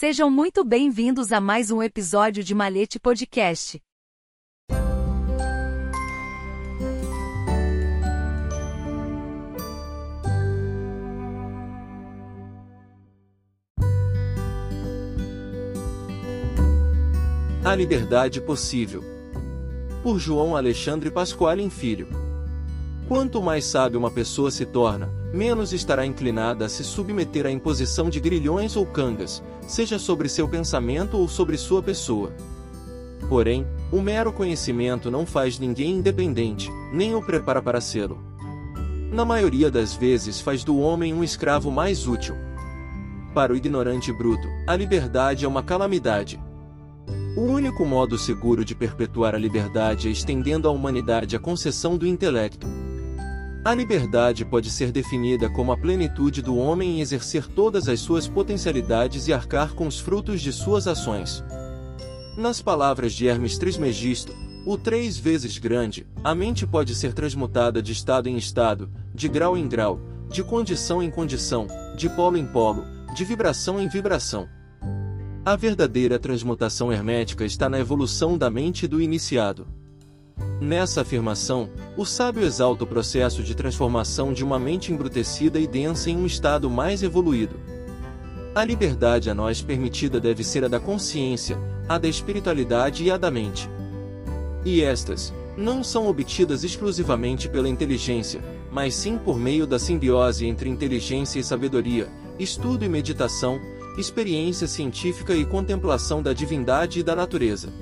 Sejam muito bem-vindos a mais um episódio de Malete Podcast. A Liberdade Possível. Por João Alexandre Pasquale Filho. Quanto mais sábio uma pessoa se torna, menos estará inclinada a se submeter à imposição de grilhões ou cangas, seja sobre seu pensamento ou sobre sua pessoa. Porém, o mero conhecimento não faz ninguém independente, nem o prepara para sê-lo. Na maioria das vezes faz do homem um escravo mais útil. Para o ignorante bruto, a liberdade é uma calamidade. O único modo seguro de perpetuar a liberdade é estendendo à humanidade a concessão do intelecto. A liberdade pode ser definida como a plenitude do homem em exercer todas as suas potencialidades e arcar com os frutos de suas ações. Nas palavras de Hermes Trismegisto, o três vezes grande, a mente pode ser transmutada de estado em estado, de grau em grau, de condição em condição, de polo em polo, de vibração em vibração. A verdadeira transmutação hermética está na evolução da mente do iniciado. Nessa afirmação, o sábio exalta o processo de transformação de uma mente embrutecida e densa em um estado mais evoluído. A liberdade a nós permitida deve ser a da consciência, a da espiritualidade e a da mente. E estas, não são obtidas exclusivamente pela inteligência, mas sim por meio da simbiose entre inteligência e sabedoria, estudo e meditação, experiência científica e contemplação da divindade e da natureza.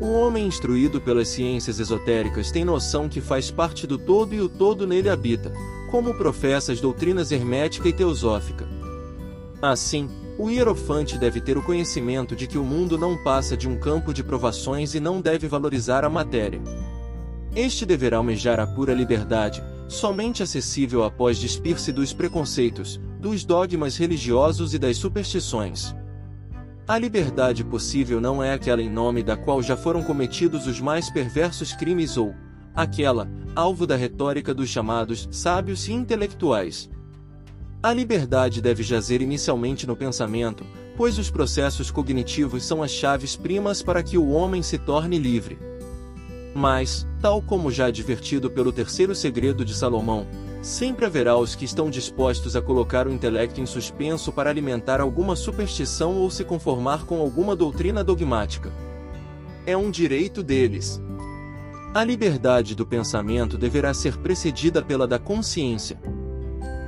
O homem instruído pelas ciências esotéricas tem noção que faz parte do todo e o todo nele habita, como professa as doutrinas hermética e teosófica. Assim, o hierofante deve ter o conhecimento de que o mundo não passa de um campo de provações e não deve valorizar a matéria. Este deverá almejar a pura liberdade, somente acessível após despir-se dos preconceitos, dos dogmas religiosos e das superstições. A liberdade possível não é aquela em nome da qual já foram cometidos os mais perversos crimes ou aquela, alvo da retórica dos chamados sábios e intelectuais. A liberdade deve jazer inicialmente no pensamento, pois os processos cognitivos são as chaves primas para que o homem se torne livre. Mas, tal como já advertido pelo terceiro segredo de Salomão, sempre haverá os que estão dispostos a colocar o intelecto em suspenso para alimentar alguma superstição ou se conformar com alguma doutrina dogmática. É um direito deles. A liberdade do pensamento deverá ser precedida pela da consciência.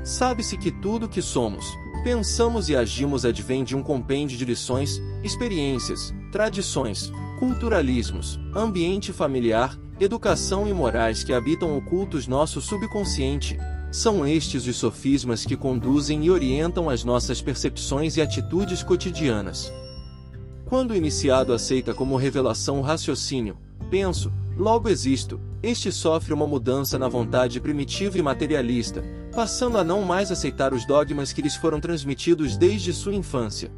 Sabe-se que tudo que somos, pensamos e agimos advém de um compêndio de lições, experiências, tradições, culturalismos, ambiente familiar, educação e morais que habitam ocultos nosso subconsciente. São estes os sofismas que conduzem e orientam as nossas percepções e atitudes cotidianas. Quando o iniciado aceita como revelação o raciocínio, penso, logo existo, este sofre uma mudança na vontade primitiva e materialista, passando a não mais aceitar os dogmas que lhes foram transmitidos desde sua infância.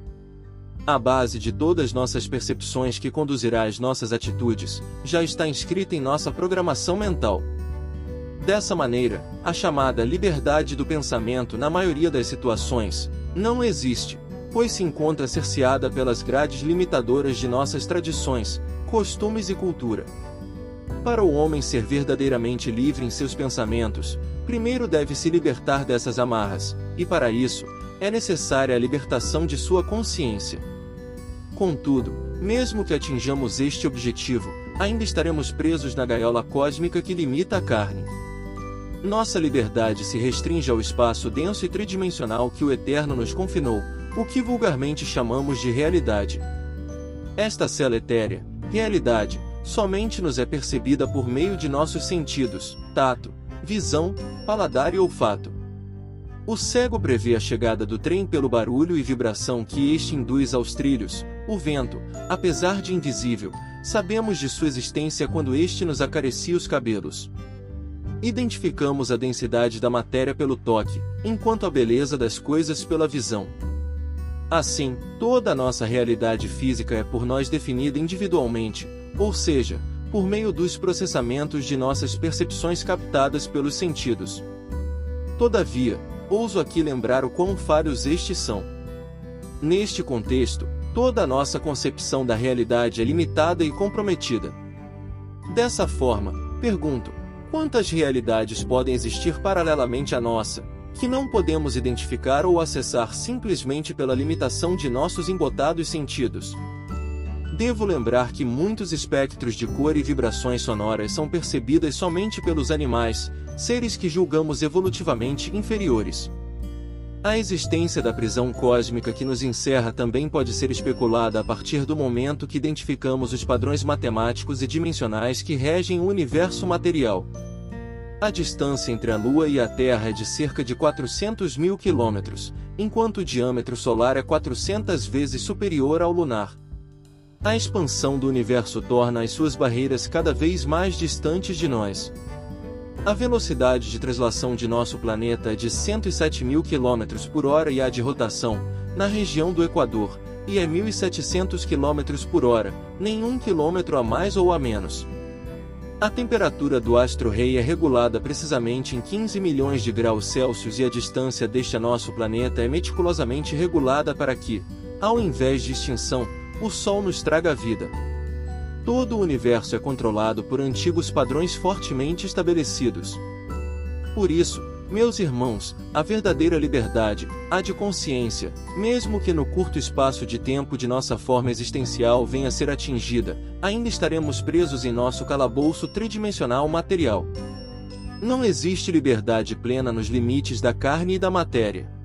A base de todas nossas percepções que conduzirá às nossas atitudes, já está inscrita em nossa programação mental. Dessa maneira, a chamada liberdade do pensamento na maioria das situações, não existe, pois se encontra cerceada pelas grades limitadoras de nossas tradições, costumes e cultura. Para o homem ser verdadeiramente livre em seus pensamentos, primeiro deve se libertar dessas amarras, e para isso, é necessária a libertação de sua consciência. Contudo, mesmo que atinjamos este objetivo, ainda estaremos presos na gaiola cósmica que limita a carne. Nossa liberdade se restringe ao espaço denso e tridimensional que o Eterno nos confinou, o que vulgarmente chamamos de realidade. Esta cela etérea, realidade, somente nos é percebida por meio de nossos sentidos, tato, visão, paladar e olfato. O cego prevê a chegada do trem pelo barulho e vibração que este induz aos trilhos. O vento, apesar de invisível, sabemos de sua existência quando este nos acaricia os cabelos. Identificamos a densidade da matéria pelo toque, enquanto a beleza das coisas pela visão. Assim, toda a nossa realidade física é por nós definida individualmente, ou seja, por meio dos processamentos de nossas percepções captadas pelos sentidos. Todavia, ouso aqui lembrar o quão falhos estes são. Neste contexto, toda a nossa concepção da realidade é limitada e comprometida. Dessa forma, pergunto: quantas realidades podem existir paralelamente à nossa, que não podemos identificar ou acessar simplesmente pela limitação de nossos embotados sentidos? Devo lembrar que muitos espectros de cor e vibrações sonoras são percebidas somente pelos animais, seres que julgamos evolutivamente inferiores. A existência da prisão cósmica que nos encerra também pode ser especulada a partir do momento que identificamos os padrões matemáticos e dimensionais que regem o universo material. A distância entre a Lua e a Terra é de cerca de 400 mil quilômetros, enquanto o diâmetro solar é 400 vezes superior ao lunar. A expansão do universo torna as suas barreiras cada vez mais distantes de nós. A velocidade de translação de nosso planeta é de 107 mil km por hora e a de rotação, na região do Equador, e é 1.700 km por hora, nenhum quilômetro a mais ou a menos. A temperatura do astro-rei é regulada precisamente em 15 milhões de graus Celsius e a distância deste nosso planeta é meticulosamente regulada para que, ao invés de extinção, o Sol nos traga a vida. Todo o universo é controlado por antigos padrões fortemente estabelecidos. Por isso, meus irmãos, a verdadeira liberdade, a de consciência, mesmo que no curto espaço de tempo de nossa forma existencial venha a ser atingida, ainda estaremos presos em nosso calabouço tridimensional material. Não existe liberdade plena nos limites da carne e da matéria.